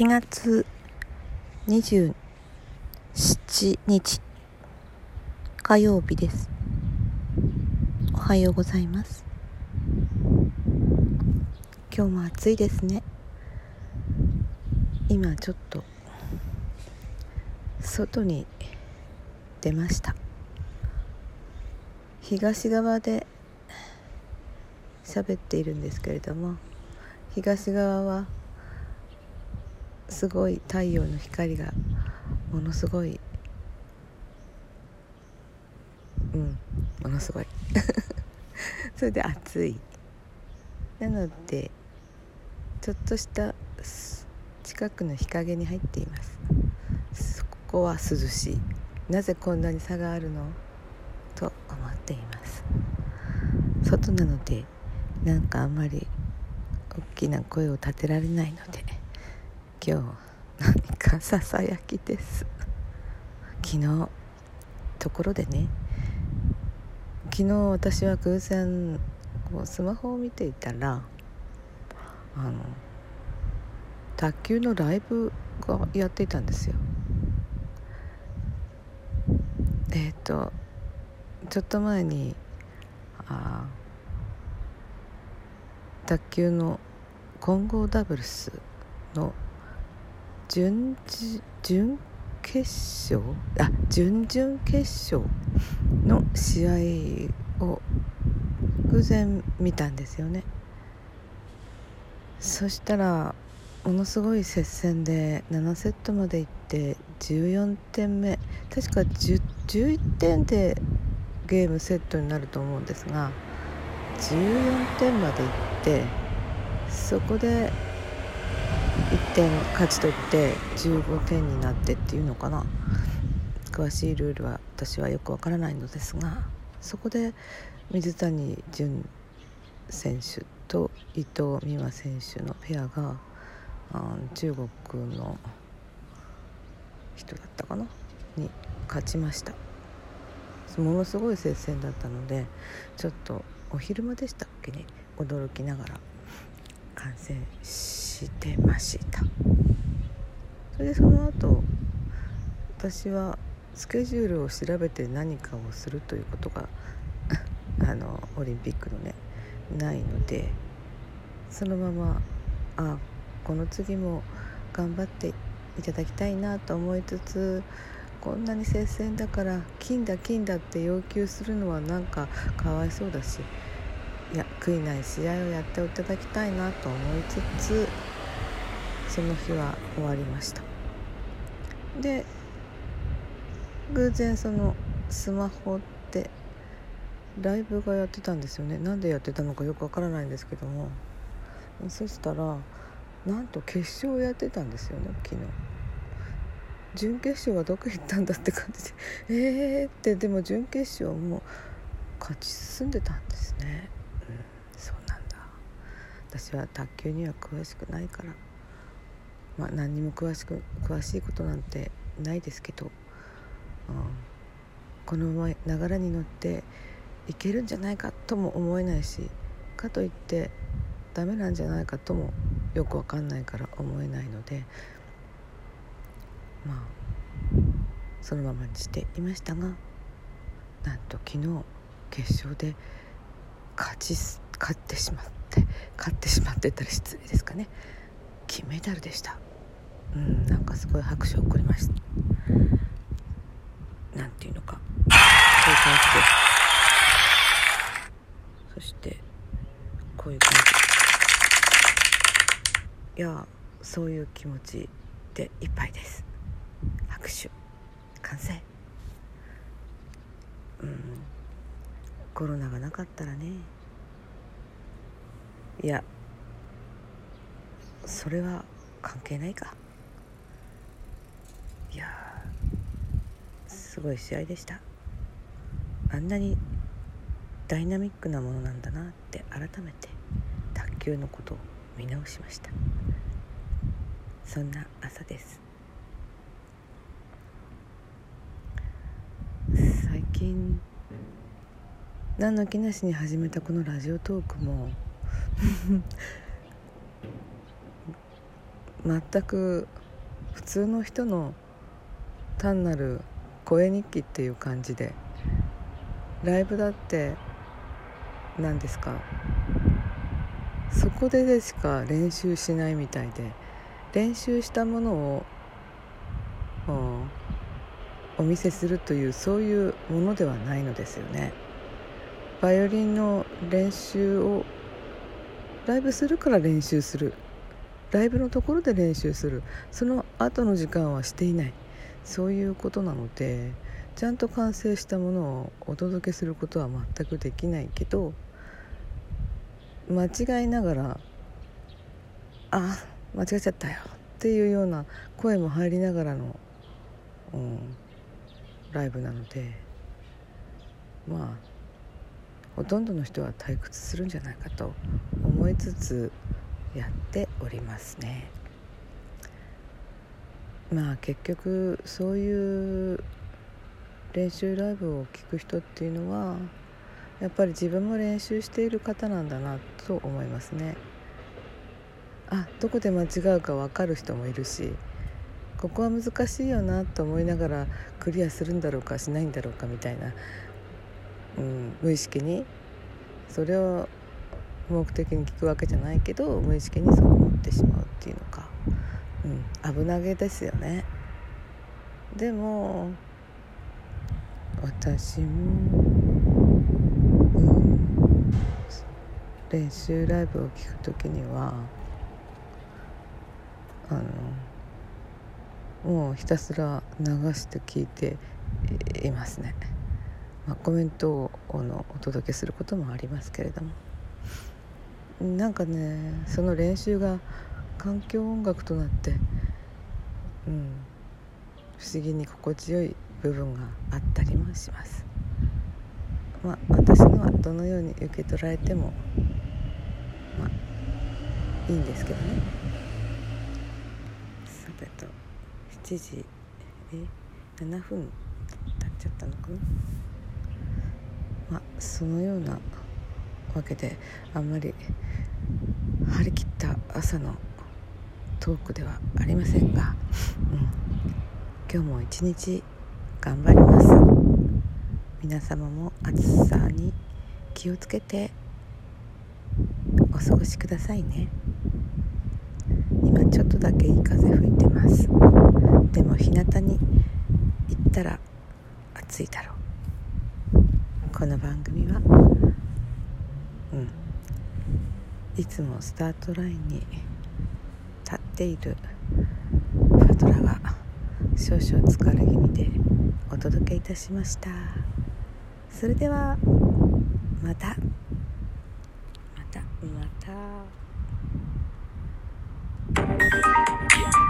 7月27日火曜日です。おはようございます。今日も暑いですね。今ちょっと外に出ました。東側で喋っているんですけれども東側はすごい太陽の光がものすごいうんものすごい。それで暑い。なのでちょっとした近くの日陰に入っています。そこは涼しい。なぜこんなに差があるの？と思っています。外なのでなんかあんまり大きな声を立てられないので。今日何かささやきです。昨日ところでね昨日私は偶然こうスマホを見ていたらあの卓球のライブがやっていたんですよ。えっ、ー、とちょっと前にあ卓球の混合ダブルスの準準決勝？あ準々決勝の試合を偶然見たんですよね。そしたらものすごい接戦で7セットまでいって14点目。確か11点でゲームセットになると思うんですが14点までいってそこで点勝ち取って15点になってっていうのかな。詳しいルールは私はよくわからないのですがそこで水谷隼選手と伊藤美誠選手のペアが、中国の人だったかな？に勝ちました。ものすごい接戦だったのでちょっとお昼間でしたっけね？驚きながら。観戦してました。それでその後私はスケジュールを調べて何かをするということが あのオリンピックのねないのでそのままあこの次も頑張っていただきたいなと思いつつこんなに接戦だから金だ金だって要求するのはなんかかわいそうだしいや悔いない試合をやっていただきたいなと思いつつその日は終わりました。で偶然そのスマホでライブがやってたんですよね。なんでやってたのかよくわからないんですけども。そしたらなんと決勝をやってたんですよね昨日。準決勝はどこ行ったんだって感じでえーってでも準決勝も勝ち進んでたんですね。私は卓球には詳しくないから、まあ、何にも詳しく詳しいことなんてないですけど、うん、このまま流れに乗っていけるんじゃないかとも思えないしかといってダメなんじゃないかともよくわかんないから思えないので。まあそのままにしていましたがなんと昨日決勝で勝ち勝ってしまった。て勝ってしまってたら失礼ですかね。金メダルでした。うんなんかすごい拍手を送りました。なんていうのか。そういう感じで。そしてこういう感じ。いやそういう気持ちでいっぱいです。拍手。完成。うん。コロナがなかったらね。いやそれは関係ないか。いやすごい試合でした。あんなにダイナミックなものなんだなって改めて卓球のことを見直しました。そんな朝です。最近何の気なしに始めたこのラジオトークも全く普通の人の単なる声日記っていう感じでライブだって何ですかそこででしか練習しないみたいで練習したものをお見せするというそういうものではないのですよね。バイオリンの練習をライブするから練習する。ライブのところで練習する。その後の時間はしていない。そういうことなのでちゃんと完成したものをお届けすることは全くできないけど間違いながらあ間違えちゃったよ。っていうような声も入りながらの、うん、ライブなのでまあほとんどの人は退屈するんじゃないかと思いつつやっておりますね。まあ結局そういう練習ライブを聴く人っていうのはやっぱり自分も練習している方なんだなと思いますね。あどこで間違うか分かる人もいるしここは難しいよなと思いながらクリアするんだろうかしないんだろうかみたいな、うん、無意識に。それを目的に聞くわけじゃないけど無意識にそう思ってしまうっていうのか、うん、危なげですよね。でも私も、うん、練習ライブを聴く時にはあのもうひたすら流して聞いていますね、まあ、コメントをのお届けすることもありますけれども。なんかねその練習が環境音楽となって、うん、不思議に心地よい部分があったりもします。まあ私のはどのように受け取られてもまあいいんですけどね。えっと7時え7分経っちゃったのかな。まあそのようなわけであんまり張り切った朝のトークではありませんが、うん、今日も一日頑張ります。皆様も暑さに気をつけてお過ごしくださいね。今ちょっとだけいい風吹いてます。でも日向に行ったら暑いだろう。この番組は、うん、いつもスタートラインに立っているパトラが少々疲れ気味でお届けいたしました。それではまた。またまた。また